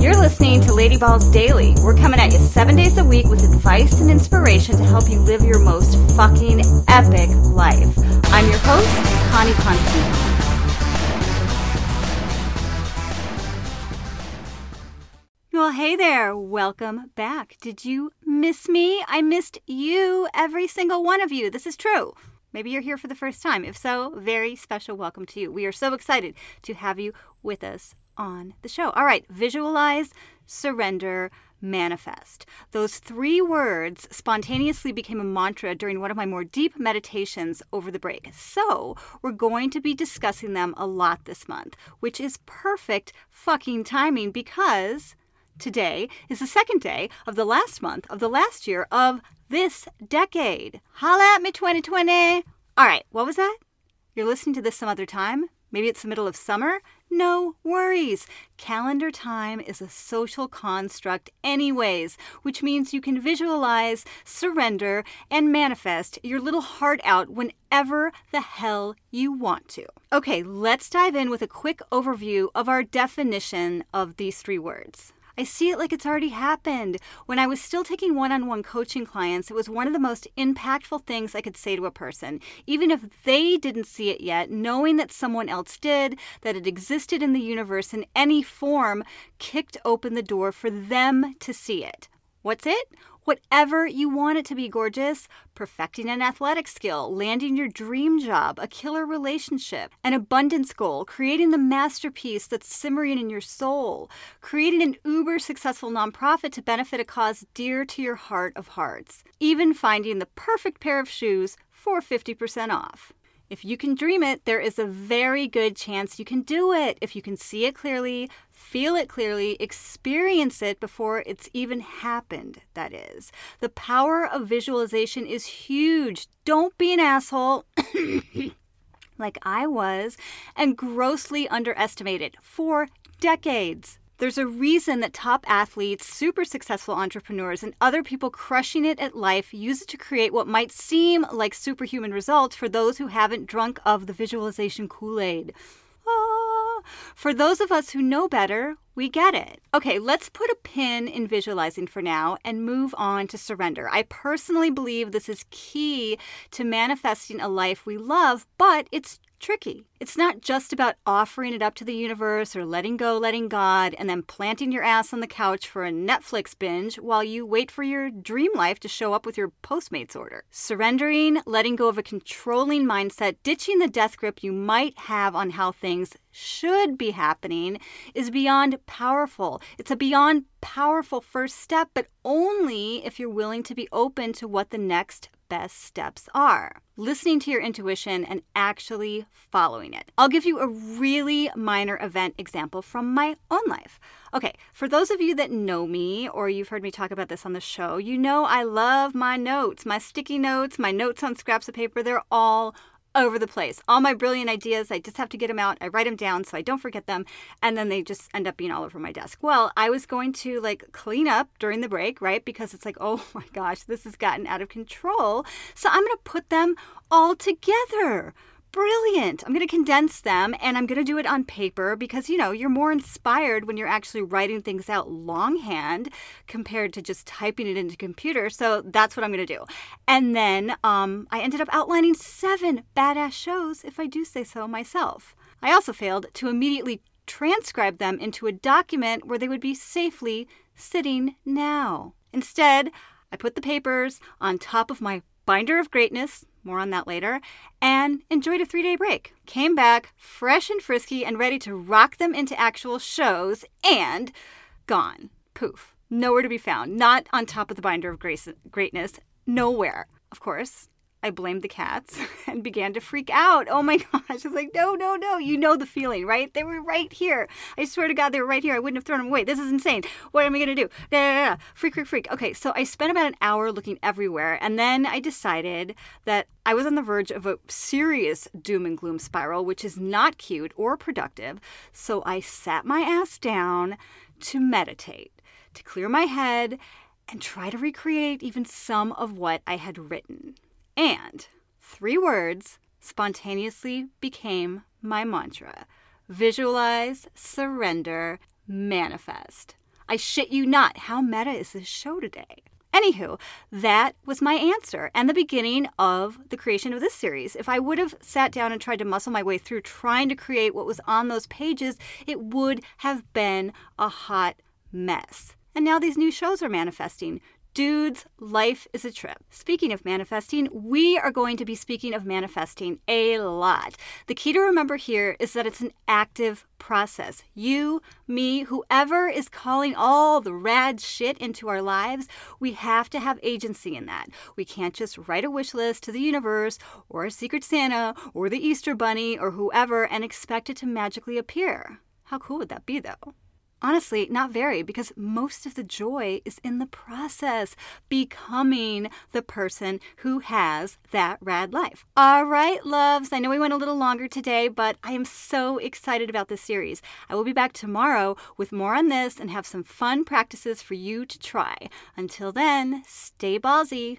You're listening to Lady Balls Daily. We're coming at you seven days a week with advice and inspiration to help you live your most fucking epic life. I'm your host, Connie Constantine. Well, hey there. Welcome back. Did you miss me? I missed you, every single one of you. This is true. Maybe you're here for the first time. If so, very special welcome to you. We are so excited to have you with us on the show. All right, visualize, surrender, manifest. Those three words spontaneously became a mantra during one of my more deep meditations over the break. So, we're going to be discussing them a lot this month, which is perfect fucking timing because today is the second day of the last month of the last year of this decade. Holla at me 2020. All right, what was that? You're listening to this some other time? Maybe it's the middle of summer? No worries. Calendar time is a social construct, anyways, which means you can visualize, surrender, and manifest your little heart out whenever the hell you want to. Okay, let's dive in with a quick overview of our definition of these three words. I see it like it's already happened. When I was still taking one on one coaching clients, it was one of the most impactful things I could say to a person. Even if they didn't see it yet, knowing that someone else did, that it existed in the universe in any form, kicked open the door for them to see it. What's it? Whatever you want it to be, gorgeous. Perfecting an athletic skill, landing your dream job, a killer relationship, an abundance goal, creating the masterpiece that's simmering in your soul, creating an uber successful nonprofit to benefit a cause dear to your heart of hearts, even finding the perfect pair of shoes for 50% off. If you can dream it, there is a very good chance you can do it. If you can see it clearly, feel it clearly, experience it before it's even happened, that is. The power of visualization is huge. Don't be an asshole. like I was, and grossly underestimated for decades. There's a reason that top athletes, super successful entrepreneurs, and other people crushing it at life use it to create what might seem like superhuman results for those who haven't drunk of the visualization Kool Aid. Ah. For those of us who know better, we get it. Okay, let's put a pin in visualizing for now and move on to surrender. I personally believe this is key to manifesting a life we love, but it's tricky. It's not just about offering it up to the universe or letting go, letting God, and then planting your ass on the couch for a Netflix binge while you wait for your dream life to show up with your Postmates order. Surrendering, letting go of a controlling mindset, ditching the death grip you might have on how things should be happening is beyond powerful. It's a beyond powerful first step, but only if you're willing to be open to what the next best steps are. Listening to your intuition and actually following it. I'll give you a really minor event example from my own life. Okay, for those of you that know me or you've heard me talk about this on the show, you know I love my notes, my sticky notes, my notes on scraps of paper. They're all over the place. All my brilliant ideas, I just have to get them out. I write them down so I don't forget them, and then they just end up being all over my desk. Well, I was going to like clean up during the break, right? Because it's like, oh my gosh, this has gotten out of control. So I'm going to put them all together brilliant. I'm going to condense them and I'm going to do it on paper because, you know, you're more inspired when you're actually writing things out longhand compared to just typing it into computer. So that's what I'm going to do. And then um, I ended up outlining seven badass shows, if I do say so myself. I also failed to immediately transcribe them into a document where they would be safely sitting now. Instead, I put the papers on top of my binder of greatness, more on that later, and enjoyed a three day break. Came back fresh and frisky and ready to rock them into actual shows, and gone. Poof. Nowhere to be found. Not on top of the binder of grace, greatness. Nowhere. Of course, I blamed the cats and began to freak out. Oh my gosh. I was like, no, no, no. You know the feeling, right? They were right here. I swear to God, they were right here. I wouldn't have thrown them away. This is insane. What am I going to do? Da, da, da. Freak, freak, freak. Okay, so I spent about an hour looking everywhere. And then I decided that I was on the verge of a serious doom and gloom spiral, which is not cute or productive. So I sat my ass down to meditate, to clear my head, and try to recreate even some of what I had written. And three words spontaneously became my mantra visualize, surrender, manifest. I shit you not. How meta is this show today? Anywho, that was my answer and the beginning of the creation of this series. If I would have sat down and tried to muscle my way through trying to create what was on those pages, it would have been a hot mess. And now these new shows are manifesting. Dudes, life is a trip. Speaking of manifesting, we are going to be speaking of manifesting a lot. The key to remember here is that it's an active process. You, me, whoever is calling all the rad shit into our lives, we have to have agency in that. We can't just write a wish list to the universe or a secret Santa or the Easter Bunny or whoever and expect it to magically appear. How cool would that be, though? Honestly, not very, because most of the joy is in the process, becoming the person who has that rad life. All right, loves, I know we went a little longer today, but I am so excited about this series. I will be back tomorrow with more on this and have some fun practices for you to try. Until then, stay ballsy.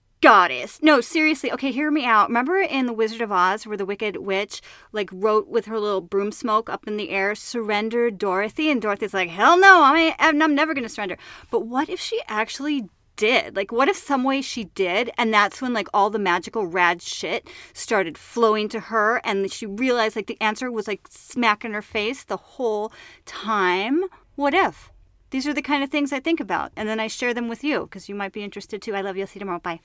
goddess. No, seriously. Okay, hear me out. Remember in The Wizard of Oz where the Wicked Witch like wrote with her little broom smoke up in the air, surrender Dorothy, and Dorothy's like, hell no, I I'm, never gonna surrender. But what if she actually did? Like, what if some way she did, and that's when like all the magical rad shit started flowing to her, and she realized like the answer was like smack in her face the whole time? What if? These are the kind of things I think about, and then I share them with you because you might be interested too. I love you. I'll see you tomorrow. Bye.